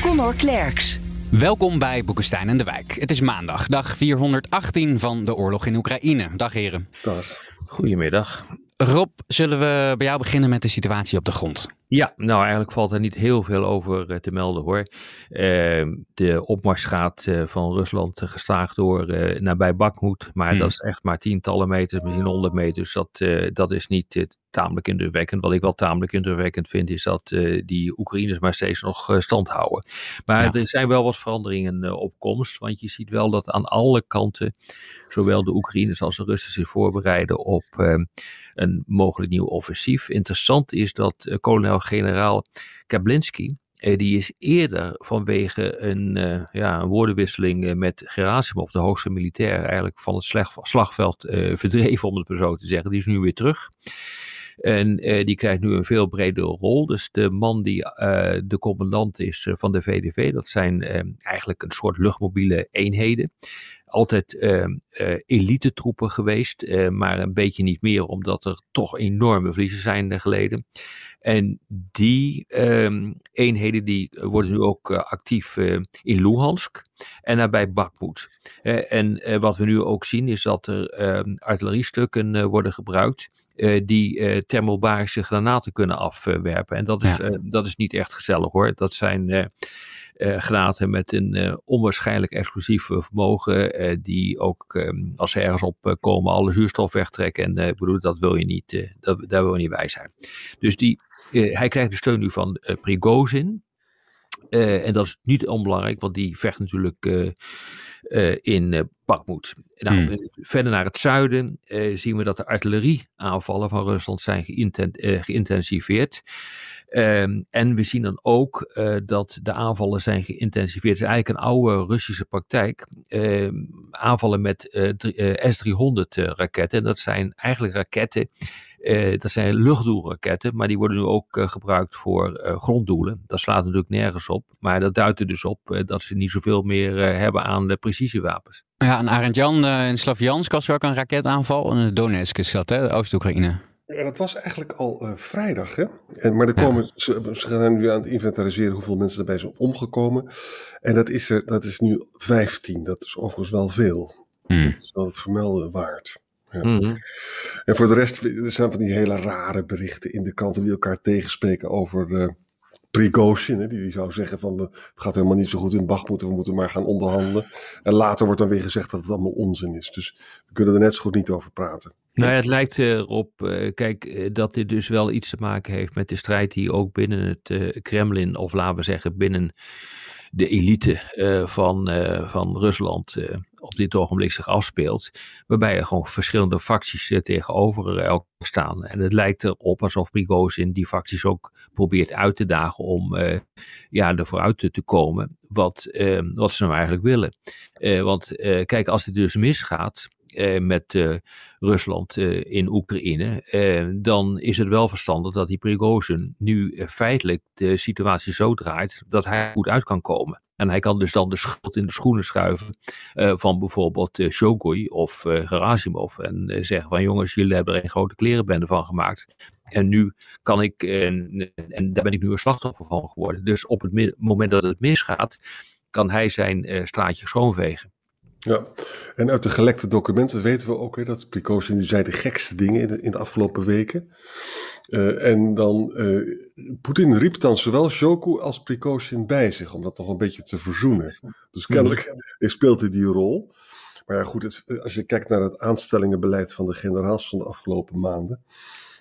Connor Klerks. Welkom bij Boekenstein en de Wijk. Het is maandag, dag 418 van de oorlog in Oekraïne. Dag heren. Dag. Goedemiddag. Rob, zullen we bij jou beginnen met de situatie op de grond? Ja, nou eigenlijk valt er niet heel veel over eh, te melden hoor. Uh, de opmars gaat uh, van Rusland gestaag door nabij Bakhmut, maar Hmm. dat is echt maar tientallen meters, misschien honderd meters. Dat, dat is niet tamelijk indrukwekkend. Wat ik wel tamelijk indrukwekkend vind, is dat die Oekraïners maar steeds nog stand houden. Maar Ja. er zijn wel wat veranderingen op komst, want je ziet wel dat aan alle kanten, zowel de Oekraïners als de Russen zich voorbereiden op ehm, een mogelijk nieuw offensief. Interessant is dat eh, kolonel-generaal Kablinski, eh, die is eerder vanwege een, eh, ja, een woordenwisseling met Gerasimov, de hoogste militair, eigenlijk van het slag- slagveld verdreven, om het maar zo te zeggen. Die is nu weer terug. En die krijgt nu een veel bredere rol. Dus de man die de commandant is van de VDV, dat zijn eigenlijk een soort luchtmobiele eenheden. Altijd eh, eh, elite troepen geweest, eh, maar een beetje niet meer, omdat er toch enorme verliezen zijn geleden. En die ehm, eenheden die worden nu ook eh, actief in Luhansk en nabij Bakhmut. En wat we nu ook zien is dat er ehm, artilleriestukken worden gebruikt die thermobarische granaten kunnen afwerpen. En dat is, Ja. dat is niet echt gezellig hoor. Dat zijn eh, granaten met een eh, onwaarschijnlijk explosief eh, vermogen, die ook eh, als ze ergens op komen alle zuurstof wegtrekken. En ik bedoel, dat wil je niet, dat, daar wil je niet bij zijn. Dus die, hij krijgt de steun nu van Prigozhin. Eh, en dat is niet onbelangrijk, want die vecht natuurlijk in Bakhmut. Nou, Hmm. Verder naar het zuiden zien we dat de artillerieaanvallen van Rusland zijn geïnten- geïntensiveerd. Ehm, en we zien dan ook eh, dat de aanvallen zijn geïntensiveerd. Het is eigenlijk een oude Russische praktijk. Ehm, aanvallen met eh, eh, S-300 eh, raketten. En dat zijn eigenlijk raketten dat zijn luchtdoelraketten, maar die worden nu ook gebruikt voor gronddoelen. Dat slaat natuurlijk nergens op, maar dat duidt er dus op dat ze niet zoveel meer hebben aan de precisiewapens. Ja, en Arend Jan eh, in Slavjansk was ook een raketaanval. En Donetsk is dat, hè? Oost-Oekraïne. Ja, dat was eigenlijk al eh, vrijdag, hè? En, maar er Ja. komen, ze, ze gaan nu aan het inventariseren hoeveel mensen erbij zijn omgekomen. En dat is, er, dat is nu 15. Dat is overigens wel veel. Hmm. Dat is wel het vermelden waard. Ja. Mhm. En voor de rest, er zijn van die hele rare berichten in de kanten die elkaar tegenspreken over eh Prigozhin. Hè, die, zou zeggen van, we- het gaat helemaal niet zo goed in Bachmut, we moeten maar gaan onderhandelen. En later wordt dan weer gezegd dat het allemaal onzin is. Dus we kunnen er net zo goed niet over praten. Nou ja, het lijkt erop, eh, kijk, eh, dat dit dus wel iets te maken heeft met de strijd die ook binnen het eh, Kremlin, of laten we zeggen binnen de elite eh, van, eh, van Rusland eh, op dit ogenblik zich afspeelt. Waarbij er gewoon verschillende facties eh, tegenover elkaar staan. En het lijkt erop alsof Prigozhin die facties ook probeert uit te dagen om eh, ja, er vooruit te, te komen wat, eh, wat ze nou eigenlijk willen. Eh, want eh, kijk, als dit dus misgaat eh, met eh, Rusland eh, in Oekraïne, eh, dan is het wel verstandig dat die Prigozhin nu eh, feitelijk de situatie zo draait dat hij goed uit kan komen. En hij kan dus dan de schuld in de schoenen schuiven eh, van bijvoorbeeld eh Shogui of eh, Gerasimov. En eh, zeggen van jongens, jullie hebben er een grote klerenbende van gemaakt. En nu kan ik, eh, en daar ben ik nu een slachtoffer van geworden. Dus op het moment dat het misgaat, kan hij zijn eh, straatje schoonvegen. Ja, en uit de gelekte documenten weten we ook hè, dat Prigozhin die zei de gekste dingen in de, in de afgelopen weken. Eh, en dan, eh Poetin riep dan zowel Shoku als Prigozhin bij zich, om dat nog een beetje te verzoenen. Dus kennelijk speelt hij die rol. Maar ja, goed, het- als je kijkt naar het aanstellingenbeleid van de generaals van de afgelopen maanden.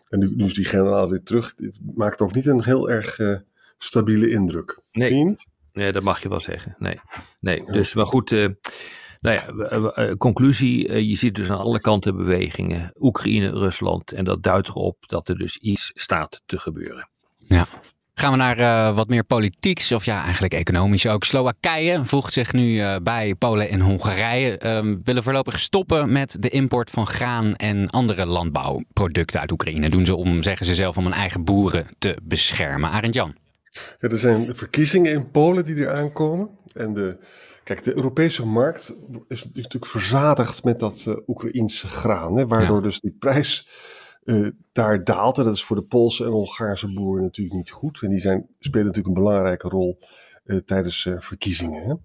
En nu, nu is die generaal weer terug. Het maakt ook niet een heel erg eh, stabiele indruk. Nee. Nee, dat mag je wel zeggen. Nee, nee. dus maar goed. eh, nou ja, eh, conclusie. eh, je ziet dus aan alle kanten bewegingen. Oekraïne, Rusland. En dat duidt erop dat er dus iets staat te gebeuren. Gaan we naar uh, wat meer politieks, of ja, eigenlijk economisch ook. Slowakije voegt zich nu bij Polen en Hongarije. Uh, willen voorlopig stoppen met de import van graan en andere landbouwproducten uit Oekraïne. Doen ze om, zeggen ze zelf, om hun eigen boeren te beschermen. Arend Jan. Ja, er zijn verkiezingen in Polen die er aankomen. En de, kijk, de Europese markt is natuurlijk verzadigd met dat uh, Oekraïense graan. Hè, waardoor ja. dus die prijs uh, daar daalt. En dat is voor de Poolse en Hongaarse boeren natuurlijk niet goed. En die zijn, spelen natuurlijk een belangrijke rol uh, tijdens verkiezingen. Hè.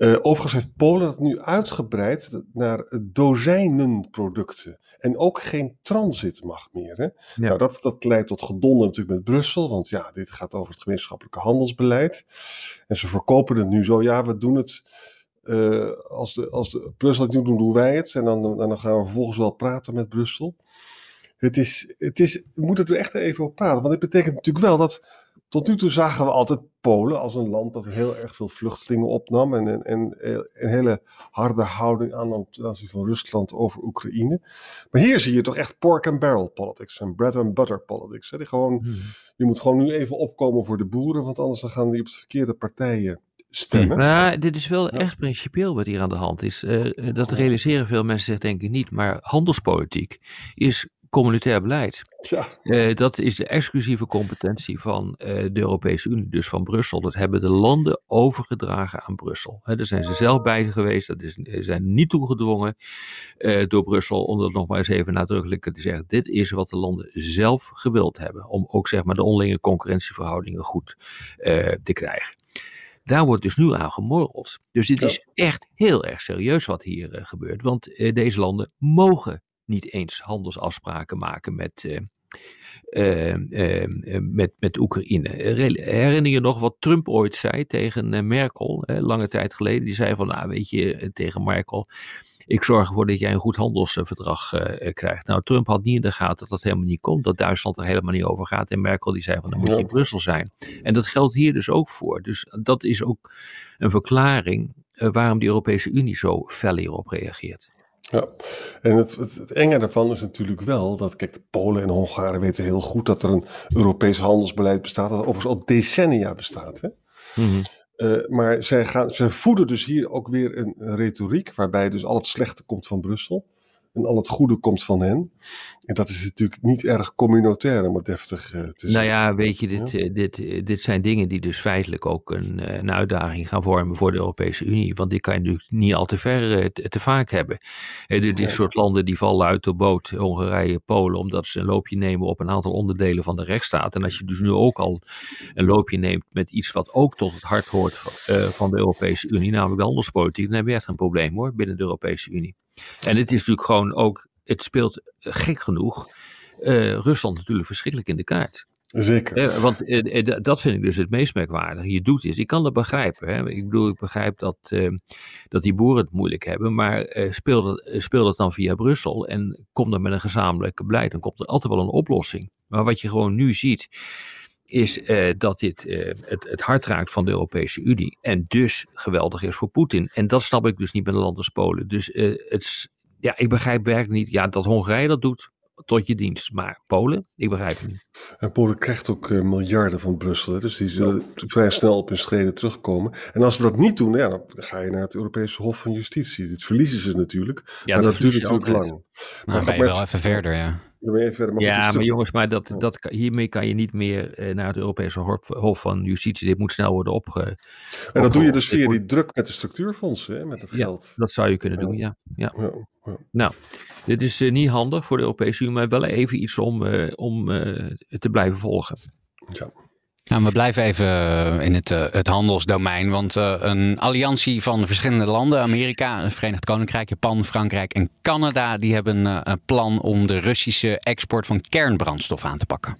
Uh, overigens heeft Polen dat nu uitgebreid naar dozijnen producten. En ook geen transit mag meer. Hè? Ja. Nou, dat, dat leidt tot gedonder natuurlijk met Brussel. Want ja, dit gaat over het gemeenschappelijke handelsbeleid. En ze verkopen het nu zo. Ja, we doen het. Uh, als, de, als de Brussel het nu doen, doen wij het. En dan, dan gaan we vervolgens wel praten met Brussel. Het is, het is, we moeten er echt even op praten. Want dit betekent natuurlijk wel dat tot nu toe zagen we altijd Polen als een land dat heel erg veel vluchtelingen opnam en, en, en een hele harde houding aan ten aanzien van Rusland over Oekraïne. Maar hier zie je toch echt pork and barrel politics en bread and butter politics. Hè? Die gewoon, hmm. Je moet gewoon nu even opkomen voor de boeren, want anders dan gaan die op de verkeerde partijen stemmen. Nou, dit is wel echt principieel wat hier aan de hand is. Uh, dat realiseren veel mensen zich denk ik niet, maar handelspolitiek is communitair beleid. Ja. Uh, dat is de exclusieve competentie van uh, de Europese Unie, dus van Brussel. Dat hebben de landen overgedragen aan Brussel. He, daar zijn ze zelf bij geweest, dat is, zijn niet toegedwongen uh, door Brussel, om dat nog maar eens even nadrukkelijker te zeggen. Dit is wat de landen zelf gewild hebben, om ook zeg maar de onderlinge concurrentieverhoudingen goed te krijgen. Daar wordt dus nu aan gemorreld. Dus dit is echt heel erg serieus wat hier gebeurt, want deze landen mogen niet eens handelsafspraken maken met, uh, uh, uh, met, met Oekraïne. Herinner je nog wat Trump ooit zei tegen Merkel, lange tijd geleden? Die zei van, nou weet je, tegen Merkel, ik zorg ervoor dat jij een goed handelsverdrag krijgt. Nou, Trump had niet in de gaten dat dat helemaal niet komt, dat Duitsland er helemaal niet over gaat. En Merkel die zei van, dan moet je in Brussel zijn. En dat geldt hier dus ook voor. Dus dat is ook een verklaring waarom de Europese Unie zo fel hierop reageert. Ja, en het, het, het, enge daarvan is natuurlijk wel dat, kijk, de Polen en Hongaren weten heel goed dat er een Europees handelsbeleid bestaat, dat overigens al decennia bestaat. Hè? Mm-hmm. Uh, maar zij, gaan, zij voeden dus hier ook weer een, een retoriek waarbij dus al het slechte komt van Brussel en al het goede komt van hen. En dat is natuurlijk niet erg communautair om het deftig uh, te zeggen. Nou ja, weet je, dit, ja? dit, dit zijn dingen die dus feitelijk ook een, een, uitdaging gaan vormen voor de Europese Unie. Want die kan je natuurlijk niet al te ver te, te vaak hebben. Dit, dit soort landen die vallen uit de boot, Hongarije, Polen, omdat ze een loopje nemen op een aantal onderdelen van de rechtsstaat. En als je dus nu ook al een loopje neemt met iets wat ook tot het hart hoort van, uh, van de Europese Unie, namelijk de handelspolitiek, dan heb je echt een probleem hoor, binnen de Europese Unie. En het is natuurlijk gewoon ook, het speelt gek genoeg uh, Rusland natuurlijk verschrikkelijk in de kaart. Zeker. Uh, want uh, dat vind ik dus het meest merkwaardige. Je doet is, ik kan dat begrijpen. Hè? Ik bedoel, ik begrijp dat, dat die boeren het moeilijk hebben, maar speel, dat, speel dat dan via Brussel en kom dan met een gezamenlijke beleid. Dan komt er altijd wel een oplossing. Maar wat je gewoon nu ziet, is dat dit het, het hart raakt van de Europese Unie en dus geweldig is voor Poetin. En dat snap ik dus niet met een land als Polen. Dus het, ja, ik begrijp werkelijk niet ja, dat Hongarije dat doet tot je dienst. Maar Polen, ik begrijp het niet. En Polen krijgt ook uh, miljarden van Brussel. Hè? Dus die zullen ja. vrij snel op hun schreden terugkomen. En als ze dat niet doen, ja, dan ga je naar het Europese Hof van Justitie. Dit verliezen ze natuurlijk. Ja, maar dat, dat duurt natuurlijk lang. Nou, maar ben je wel even verder, ja. Verder, ja, maar jongens, maar dat, dat, hiermee kan je niet meer uh, naar het Europese Hof van Justitie. Dit moet snel worden opge. En dat doe je dus via die druk met de structuurfondsen, hè, met het ja, geld. Dat zou je kunnen doen, ja. ja. ja. Nou, dit is uh, niet handig voor de Europese Unie, maar wel even iets om, uh, om te blijven volgen. Ja. Nou, we blijven even in het, uh, het handelsdomein, want uh, een alliantie van verschillende landen, Amerika, het Verenigd Koninkrijk, Japan, Frankrijk en Canada, die hebben een plan om de Russische export van kernbrandstof aan te pakken.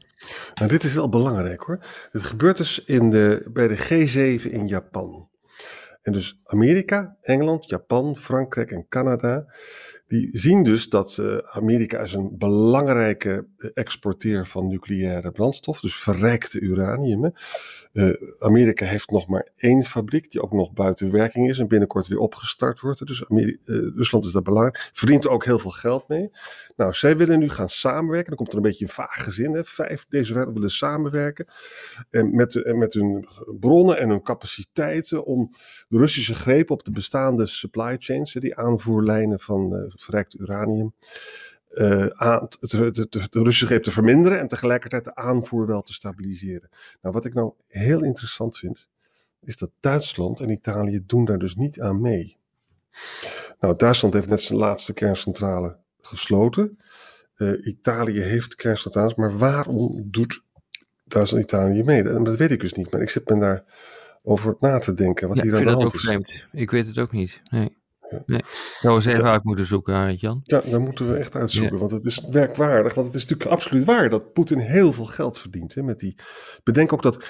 Nou, dit is wel belangrijk hoor. Het gebeurt dus in de, bij de G7 in Japan. En dus Amerika, Engeland, Japan, Frankrijk en Canada, die zien dus dat uh, Amerika is een belangrijke exporteur van nucleaire brandstof, dus verrijkte uranium. Uh, Amerika heeft nog maar één fabriek die ook nog buiten werking is en binnenkort weer opgestart wordt. Dus Rusland is daar belangrijk, verdient er ook heel veel geld mee. Nou, zij willen nu gaan samenwerken. Dan komt er een beetje een vage zin. Hè. Vijf deze wereld willen samenwerken en met, met hun bronnen en hun capaciteiten om de Russische greep op de bestaande supply chains, die aanvoerlijnen van verrijkt uranium, uh, aan, de, de, de, Russische greep te verminderen en tegelijkertijd de aanvoer wel te stabiliseren. Nou, wat ik nou heel interessant vind, is dat Duitsland en Italië doen daar dus niet aan mee. Nou, Duitsland heeft net zijn laatste kerncentrale gesloten. Uh, Italië heeft kerncentrales, maar waarom doet Duitsland en Italië mee? En dat weet ik dus niet, maar ik zit me daar over na te denken wat ja, hier aan de hand is. Vreemd. Ik weet het ook niet. Nee. Nee, zou eens even uit moeten zoeken, Arend Jan. Ja, daar moeten we echt uitzoeken, want het is werkwaardig. Want het is natuurlijk absoluut waar dat Poetin heel veel geld verdient. Hè, met die... Bedenk ook dat 10%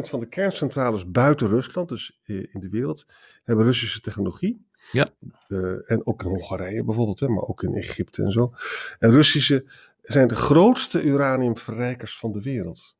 van de kerncentrales buiten Rusland, dus in de wereld, hebben Russische technologie. Ja. Uh, en ook in Hongarije bijvoorbeeld, hè, maar ook in Egypte en zo. En Russische zijn de grootste uraniumverrijkers van de wereld.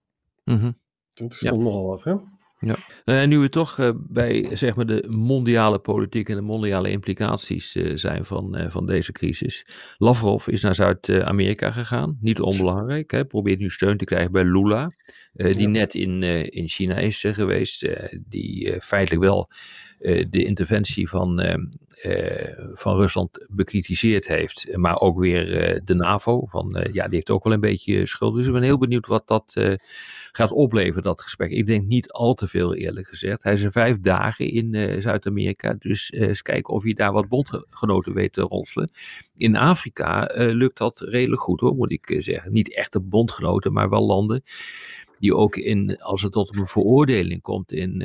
Mm -hmm. Dat is ja. nogal wat, hè? Ja, en nu we toch uh, bij zeg maar, de mondiale politiek en de mondiale implicaties uh, zijn van, uh, van deze crisis. Lavrov is naar Zuid-Amerika gegaan, niet onbelangrijk. Hè, probeert nu steun te krijgen bij Lula, die ja. net in, in China is geweest. die feitelijk wel de interventie van, van Rusland bekritiseerd heeft. Maar ook weer de NAVO, van, ja, die heeft ook wel een beetje schuld. Dus ik ben heel benieuwd wat dat gaat opleveren, dat gesprek. Ik denk niet al te veel, eerlijk gezegd. Hij is vijf dagen in Zuid-Amerika, dus eens kijken of hij daar wat bondgenoten weet te ronselen. In Afrika lukt dat redelijk goed, hoor, moet ik zeggen. Niet echte bondgenoten, maar wel landen die ook in, als het tot een veroordeling komt in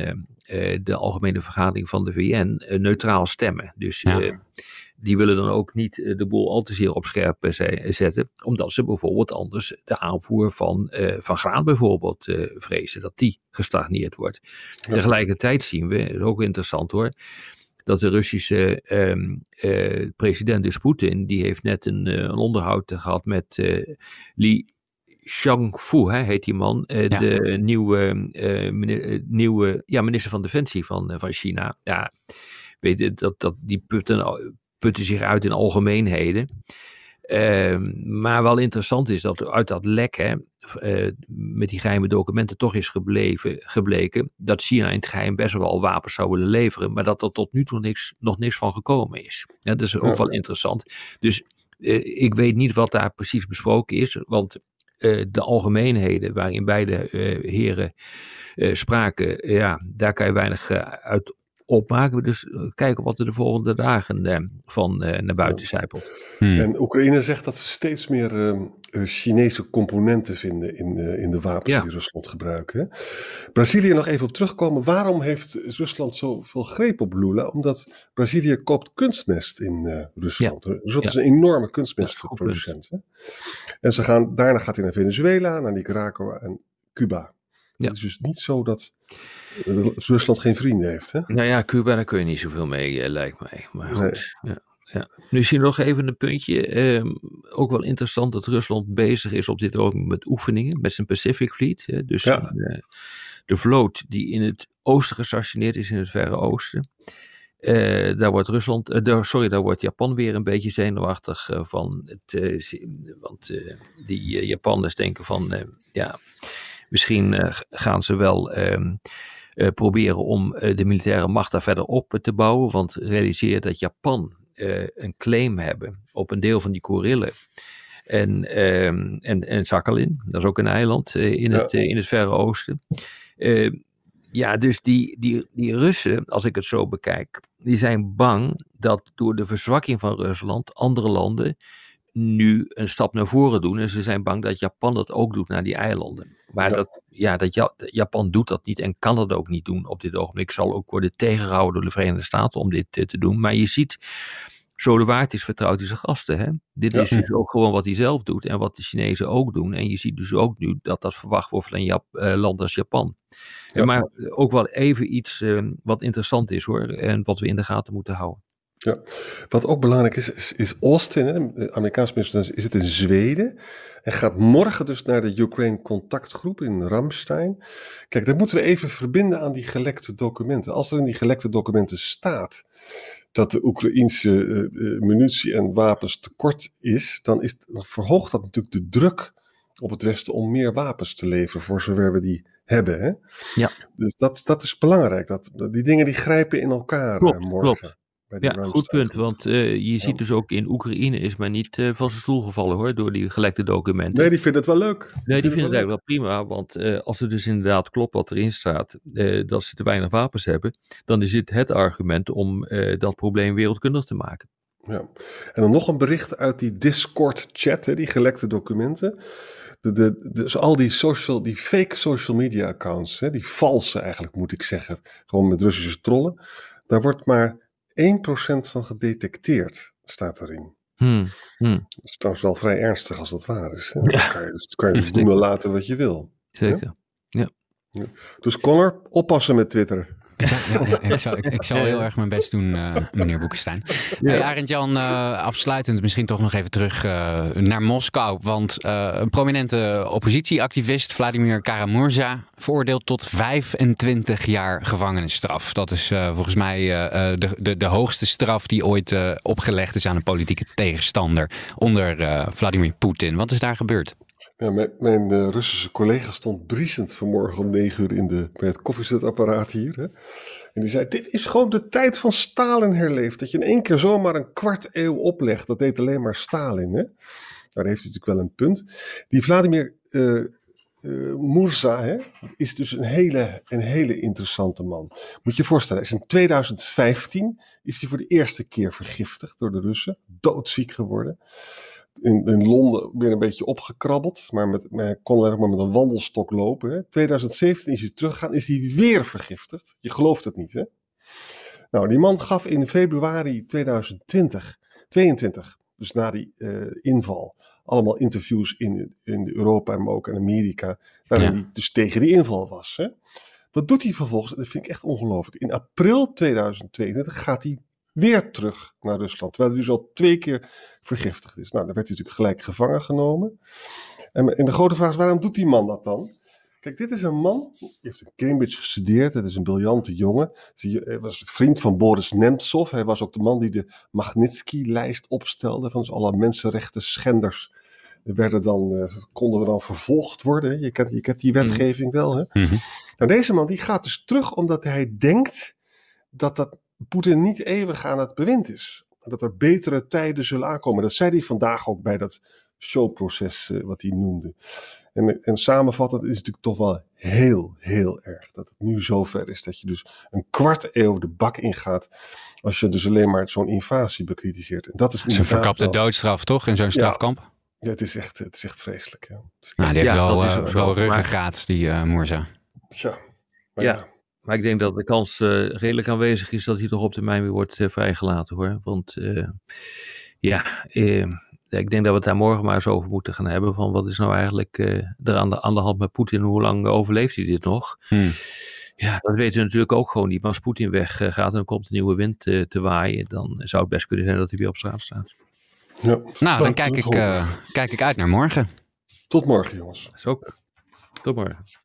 de algemene vergadering van de VN, neutraal stemmen. Dus ja die willen dan ook niet eh, de boel al te zeer op scherp eh, zetten, omdat ze bijvoorbeeld anders de aanvoer van, van graan bijvoorbeeld vrezen, dat die gestagneerd wordt. Tegelijkertijd zien we, dat is ook interessant hoor, dat de Russische uh, president, dus Poetin, die heeft net een, een onderhoud gehad met Li Shangfu, hè, heet die man, ja. de nieuwe, minister, nieuwe ja, minister van Defensie van, van China. Ja, weet je, dat, dat, die putten putten zich uit in algemeenheden. Uh, maar wel interessant is dat uit dat lek, hè, uh, met die geheime documenten, toch is gebleven, gebleken dat China in het geheim best wel wapens zou willen leveren, maar dat er tot nu toe niks, nog niks van gekomen is. Ja, dat is ook wel interessant. Dus uh, ik weet niet wat daar precies besproken is, want de algemeenheden waarin beide heren spraken, ja, daar kan je weinig uit opmaken. We dus eh, kijken wat er de volgende dagen uh, van uh, naar buiten zijpelt. Hmm. En Oekraïne zegt dat ze steeds meer uh, Chinese componenten vinden in, in de wapens ja. die Rusland gebruikt. Hè? Brazilië nog even op terugkomen. Waarom heeft Rusland zoveel greep op Lula? Omdat Brazilië koopt kunstmest in Rusland. Ja. Rusland ja. is een enorme kunstmestproducent. en ze gaan, daarna gaat hij naar Venezuela, naar Nicaragua en Cuba. Het is dus niet zo dat Rusland geen vrienden heeft. Hè? Nou ja, Cuba, daar kun je niet zoveel mee, uh, lijkt mij. Maar goed, ja. Ja. Nu zie je nog even een puntje. Um, ook wel interessant dat Rusland bezig is op dit ogenblik met oefeningen, met zijn Pacific Fleet. Hè, dus ja. de, de, vloot die in het oosten gestationeerd is, in het Verre Oosten. Uh, daar wordt Rusland, daar, sorry, daar wordt Japan weer een beetje zenuwachtig van. Het, want die Japanners denken van, ja, misschien gaan ze wel ehm, proberen om uh, de militaire macht daar verder op te bouwen. Want realiseer dat Japan uh, een claim hebben op een deel van die Korillen. En, ehm, en, en Sakhalin, dat is ook een eiland in, ja. het, in het Verre Oosten. ja, dus die, die, die Russen, als ik het zo bekijk, die zijn bang dat door de verzwakking van Rusland andere landen nu een stap naar voren doen. En ze zijn bang dat Japan dat ook doet naar die eilanden. Maar ja. dat, ja, dat Japan doet dat niet en kan dat ook niet doen op dit ogenblik. Zal ook worden tegengehouden door de Verenigde Staten om dit te doen. Maar je ziet, zo de waard is vertrouwd in zijn gasten. Hè? Dit ja. is dus ook gewoon wat hij zelf doet en wat de Chinezen ook doen. En je ziet dus ook nu dat dat verwacht wordt van een Jap uh, land als Japan. Ja. Maar ook wel even iets uh, wat interessant is hoor. En wat we in de gaten moeten houden. Ja, wat ook belangrijk is, is, is Austin, hè, de Amerikaanse minister, is het in Zweden. En gaat morgen dus naar de Ukraine contactgroep in Ramstein. Kijk, dat moeten we even verbinden aan die gelekte documenten. Als er in die gelekte documenten staat dat de Oekraïense uh, munitie en wapens tekort is, dan, is, verhoogt dat natuurlijk de druk op het Westen om meer wapens te leveren voor zover we die hebben. Hè? Ja. Dus dat, dat is belangrijk. Dat, die dingen die grijpen in elkaar klopt, morgen. Klopt. Ja, goed punt. Want uh, je ziet dus ook in Oekraïne is men niet uh, van zijn stoel gevallen hoor, door die gelekte documenten. Nee, die vinden het wel leuk. Nee, die, vinden het eigenlijk wel prima. Want uh, als het dus inderdaad klopt wat erin staat, dat ze te weinig wapens hebben, dan is dit het argument om dat probleem wereldkundig te maken. Ja. En dan nog een bericht uit die Discord-chat, die gelekte documenten. De, de, dus al die, social, die fake social media accounts, hè, die valse eigenlijk moet ik zeggen, gewoon met Russische trollen, daar wordt maar 1% van gedetecteerd, staat erin. Hmm, hmm. Dat is trouwens wel vrij ernstig als dat waar is. Hè? Dan kan je, dus kan je dus doen en laten wat je wil. Zeker, ja. ja. Dus Connor, oppassen met Twitter. Ik zal, ja, ik, zal, ik, ik zal, heel erg mijn best doen, uh, meneer Boekenstein. Ja. Hey, Arend-Jan, uh, afsluitend misschien toch nog even terug uh, naar Moskou. Want een prominente oppositieactivist, Vladimir Karamurza, veroordeeld tot 25 jaar gevangenisstraf. Dat is volgens mij de, de, de, hoogste straf die ooit opgelegd is aan een politieke tegenstander onder Vladimir Poetin. Wat is daar gebeurd? Ja, mijn, uh, Russische collega stond briesend vanmorgen om negen uur in de, bij het koffiezetapparaat hier. Hè? En die zei, dit is gewoon de tijd van Stalin herleefd. Dat je in één keer zomaar een kwart eeuw oplegt. Dat deed alleen maar Stalin. Hè? Daar heeft hij natuurlijk wel een punt. Die Vladimir uh, Murza hè, is dus een hele, een hele interessante man. Moet je je voorstellen, in 2015 is hij voor de eerste keer vergiftigd door de Russen. Doodziek geworden in, in Londen weer een beetje opgekrabbeld. Maar met, kon alleen maar met een wandelstok lopen. Hè. 2017 is hij teruggegaan, is hij weer vergiftigd. Je gelooft het niet, hè? Nou, die man gaf in februari 2020, 22, dus na die uh, inval, allemaal interviews in, in Europa, maar ook in Amerika, waarin ja. hij dus tegen die inval was. Hè. Wat doet hij vervolgens? Dat vind ik echt ongelooflijk. In april 2022 gaat hij weer terug naar Rusland. Terwijl hij dus al twee keer vergiftigd is. Nou, dan werd hij natuurlijk gelijk gevangen genomen. En, en de grote vraag is, waarom doet die man dat dan? Kijk, dit is een man, die heeft in Cambridge gestudeerd. Het is een briljante jongen. Hij was vriend van Boris Nemtsov. Hij was ook de man die de Magnitsky-lijst opstelde van dus alle mensenrechten schenders. Werden dan, uh, konden we dan vervolgd worden. Je kent, je kent die wetgeving mm. wel. Hè? Mm -hmm. Nou, deze man die gaat dus terug omdat hij denkt dat dat Poetin niet eeuwig aan het bewind is. Dat er betere tijden zullen aankomen. Dat zei hij vandaag ook bij dat showproces uh, wat hij noemde. En, en samenvattend is het natuurlijk toch wel heel, heel erg dat het nu zover is dat je dus een kwart eeuw de bak ingaat als je dus alleen maar zo'n invasie bekritiseert. En dat is een verkapte doodstraf toch in zo'n strafkamp? Ja, ja, het, is echt, het is echt vreselijk. Ja. Nou, die heeft ja, wel, uh, wel ruggengraat, die uh, Moerza. Tja, ja. ja. Maar ik denk dat de kans uh, redelijk aanwezig is dat hij toch op termijn weer wordt uh, vrijgelaten hoor. Want uh, ja, ik denk dat we het daar morgen maar eens over moeten gaan hebben. Van wat is nou eigenlijk er aan de, aan de hand met Poetin? Hoe lang overleeft hij dit nog? Hmm. Ja, dat weten we natuurlijk ook gewoon niet. Maar als Poetin weggaat en dan komt een nieuwe wind te waaien, dan zou het best kunnen zijn dat hij weer op straat staat. Ja, nou, dan kijk ik, kijk ik uit naar morgen. Tot morgen, jongens. Dat is ook. Tot morgen.